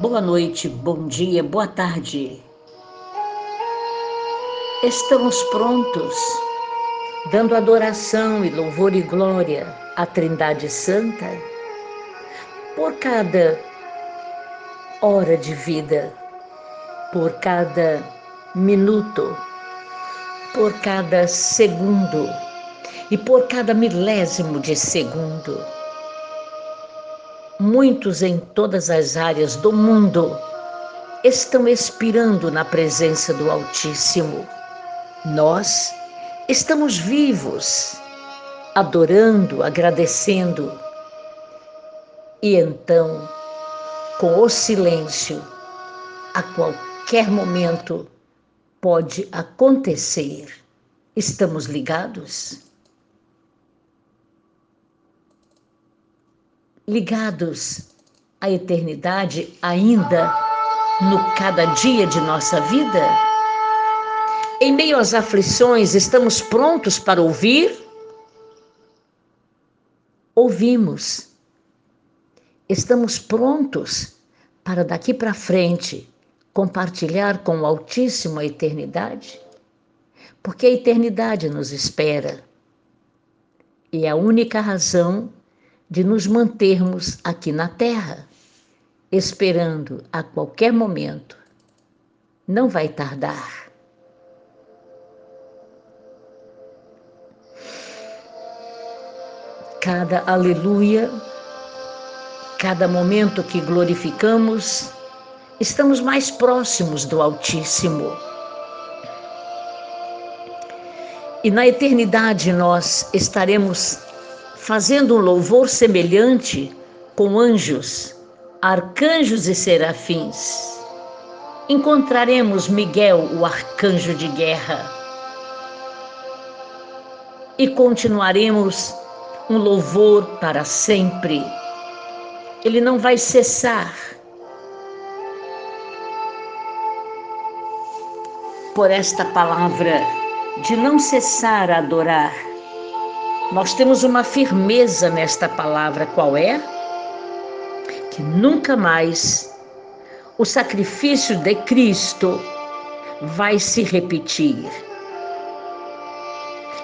Boa noite, bom dia, boa tarde. Estamos prontos, dando adoração e louvor e glória à Trindade Santa por cada hora de vida, por cada minuto, por cada segundo e por cada milésimo de segundo Muitos em todas as áreas do mundo estão expirando na presença do Altíssimo. Nós estamos vivos, adorando, agradecendo. E então, com o silêncio, a qualquer momento pode acontecer. Estamos ligados? Ligados à eternidade ainda no cada dia de nossa vida? Em meio às aflições, estamos prontos para ouvir? Ouvimos. Estamos prontos para daqui para frente compartilhar com o Altíssimo a eternidade? Porque a eternidade nos espera. E a única razão de nos mantermos aqui na Terra, esperando a qualquer momento. Não vai tardar. Cada aleluia, cada momento que glorificamos, estamos mais próximos do Altíssimo. E na eternidade nós estaremos fazendo um louvor semelhante com anjos, arcanjos e serafins. Encontraremos Miguel, o arcanjo de guerra, e continuaremos um louvor para sempre. Ele não vai cessar. Por esta palavra de não cessar a adorar nós temos uma firmeza nesta palavra, qual é? Que nunca mais o sacrifício de Cristo vai se repetir.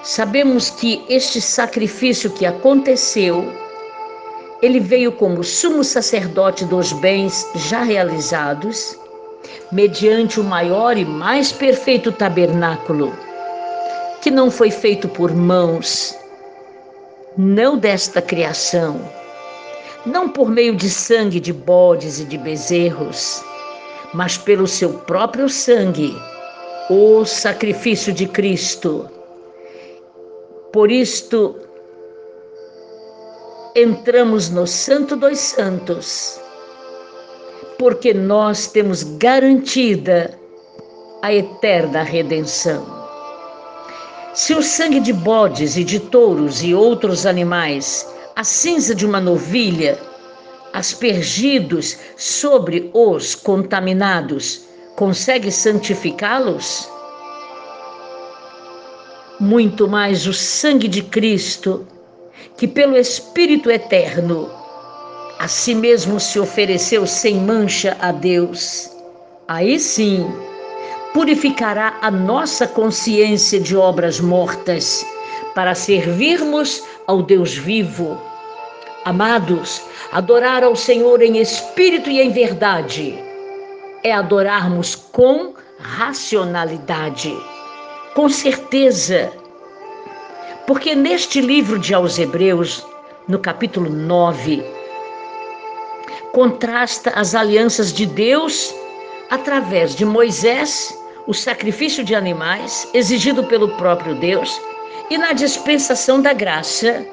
Sabemos que este sacrifício que aconteceu, ele veio como sumo sacerdote dos bens já realizados, mediante o maior e mais perfeito tabernáculo, que não foi feito por mãos, não desta criação, não por meio de sangue de bodes e de bezerros, mas pelo seu próprio sangue, o sacrifício de Cristo. Por isto, entramos no Santo dos Santos, porque nós temos garantida a eterna redenção. Se o sangue de bodes e de touros e outros animais, a cinza de uma novilha, aspergidos sobre os contaminados, consegue santificá-los? Muito mais o sangue de Cristo, que pelo Espírito Eterno, a si mesmo se ofereceu sem mancha a Deus. Aí sim, purificará a nossa consciência de obras mortas, para servirmos ao Deus vivo. Amados, adorar ao Senhor em espírito e em verdade é adorarmos com racionalidade, com certeza. Porque neste livro de aos Hebreus, no capítulo 9, contrasta as alianças de Deus através de Moisés o sacrifício de animais exigido pelo próprio Deus e na dispensação da graça,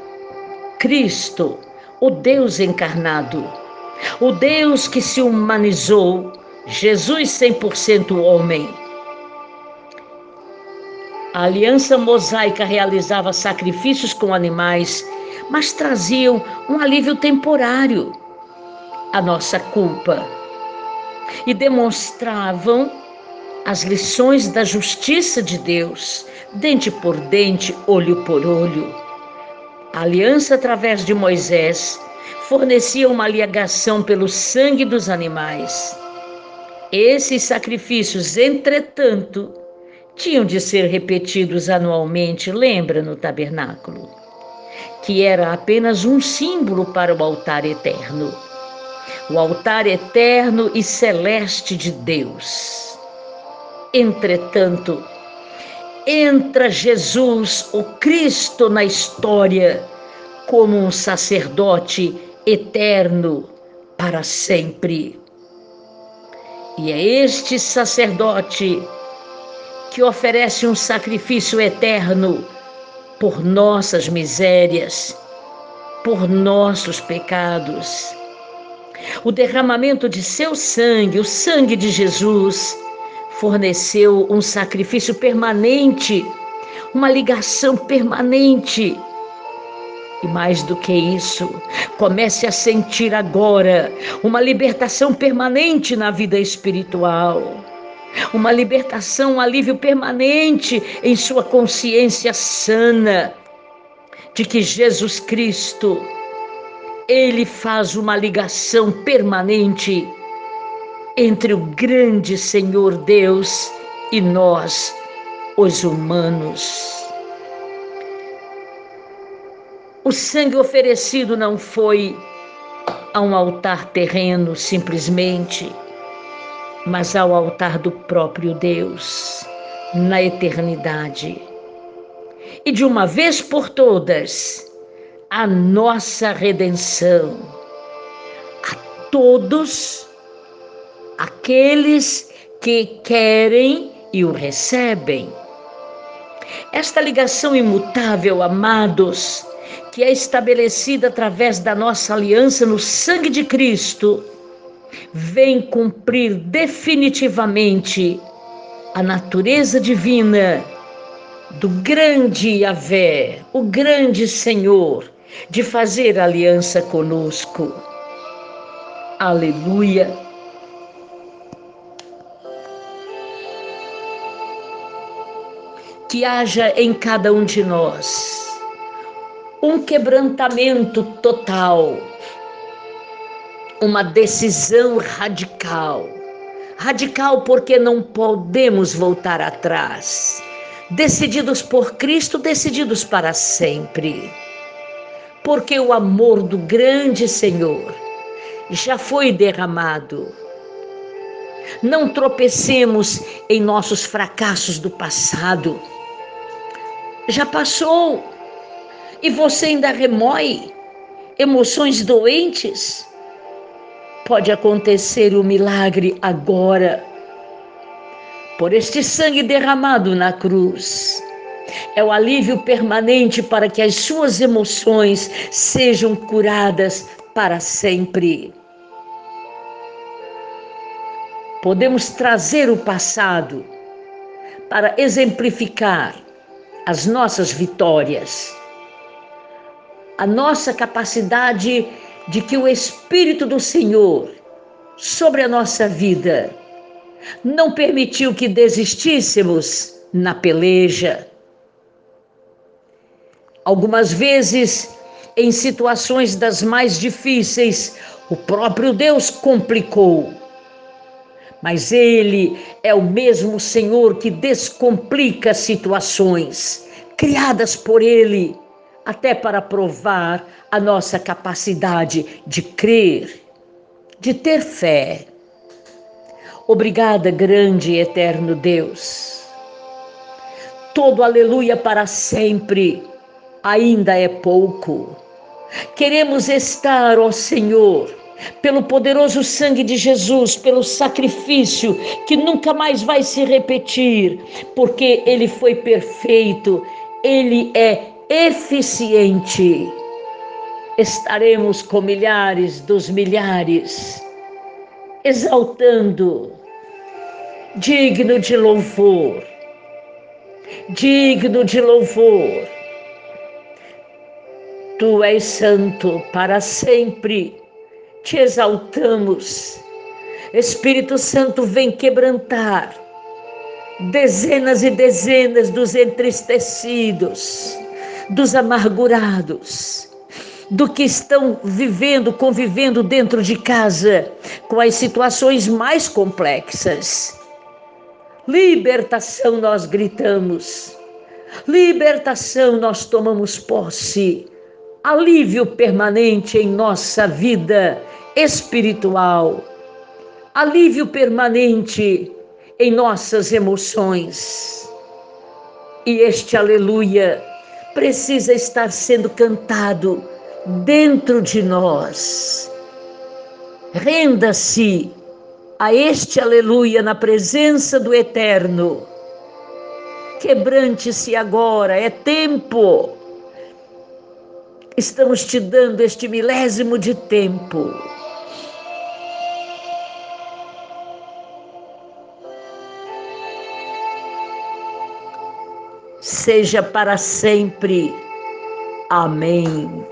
Cristo, o Deus encarnado, o Deus que se humanizou, Jesus 100% homem. A aliança mosaica realizava sacrifícios com animais, mas traziam um alívio temporário à nossa culpa e demonstravam as lições da justiça de Deus, dente por dente, olho por olho. A aliança através de Moisés fornecia uma ligação pelo sangue dos animais. Esses sacrifícios, entretanto, tinham de ser repetidos anualmente, lembra no tabernáculo, que era apenas um símbolo para o altar eterno. O altar eterno e celeste de Deus. Entretanto, entra Jesus, o Cristo, na história como um sacerdote eterno para sempre. E é este sacerdote que oferece um sacrifício eterno por nossas misérias, por nossos pecados. O derramamento de seu sangue, o sangue de Jesus, forneceu um sacrifício permanente, uma ligação permanente. E mais do que isso, comece a sentir agora uma libertação permanente na vida espiritual. Uma libertação, um alívio permanente em sua consciência sana de que Jesus Cristo, ele faz uma ligação permanente entre o grande Senhor Deus e nós, os humanos. O sangue oferecido não foi a um altar terreno simplesmente, mas ao altar do próprio Deus, na eternidade. E de uma vez por todas, a nossa redenção a todos aqueles que querem e o recebem. Esta ligação imutável, amados, que é estabelecida através da nossa aliança no sangue de Cristo, vem cumprir definitivamente a natureza divina do grande Yahvé, o grande Senhor, de fazer aliança conosco. Aleluia. Que haja em cada um de nós um quebrantamento total, uma decisão radical. Radical porque não podemos voltar atrás. Decididos por Cristo, decididos para sempre. Porque o amor do grande Senhor já foi derramado. Não tropecemos em nossos fracassos do passado. Já passou e você ainda remói emoções doentes, pode acontecer o milagre agora. Por este sangue derramado na cruz, é o alívio permanente para que as suas emoções sejam curadas para sempre. Podemos trazer o passado para exemplificar as nossas vitórias a nossa capacidade de que o Espírito do Senhor sobre a nossa vida não permitiu que desistíssemos na peleja. Algumas vezes, em situações das mais difíceis, o próprio Deus complicou. Mas Ele é o mesmo Senhor que descomplica situações criadas por Ele até para provar a nossa capacidade de crer, de ter fé. Obrigada, grande e eterno Deus. Todo aleluia para sempre ainda é pouco. Queremos estar, ó Senhor, pelo poderoso sangue de Jesus, pelo sacrifício que nunca mais vai se repetir, porque ele foi perfeito, ele é eficiente, estaremos com milhares dos milhares, exaltando, digno de louvor, digno de louvor. Tu és santo para sempre, te exaltamos. Espírito Santo, vem quebrantar dezenas e dezenas dos entristecidos dos amargurados, do que estão vivendo, convivendo dentro de casa com as situações mais complexas. Libertação nós gritamos. Libertação nós tomamos posse. Alívio permanente em nossa vida espiritual. Alívio permanente em nossas emoções. E este aleluia precisa estar sendo cantado dentro de nós. Renda-se a este aleluia na presença do Eterno. Quebrante-se agora, é tempo. Estamos te dando este milésimo de tempo. Seja para sempre. Amém.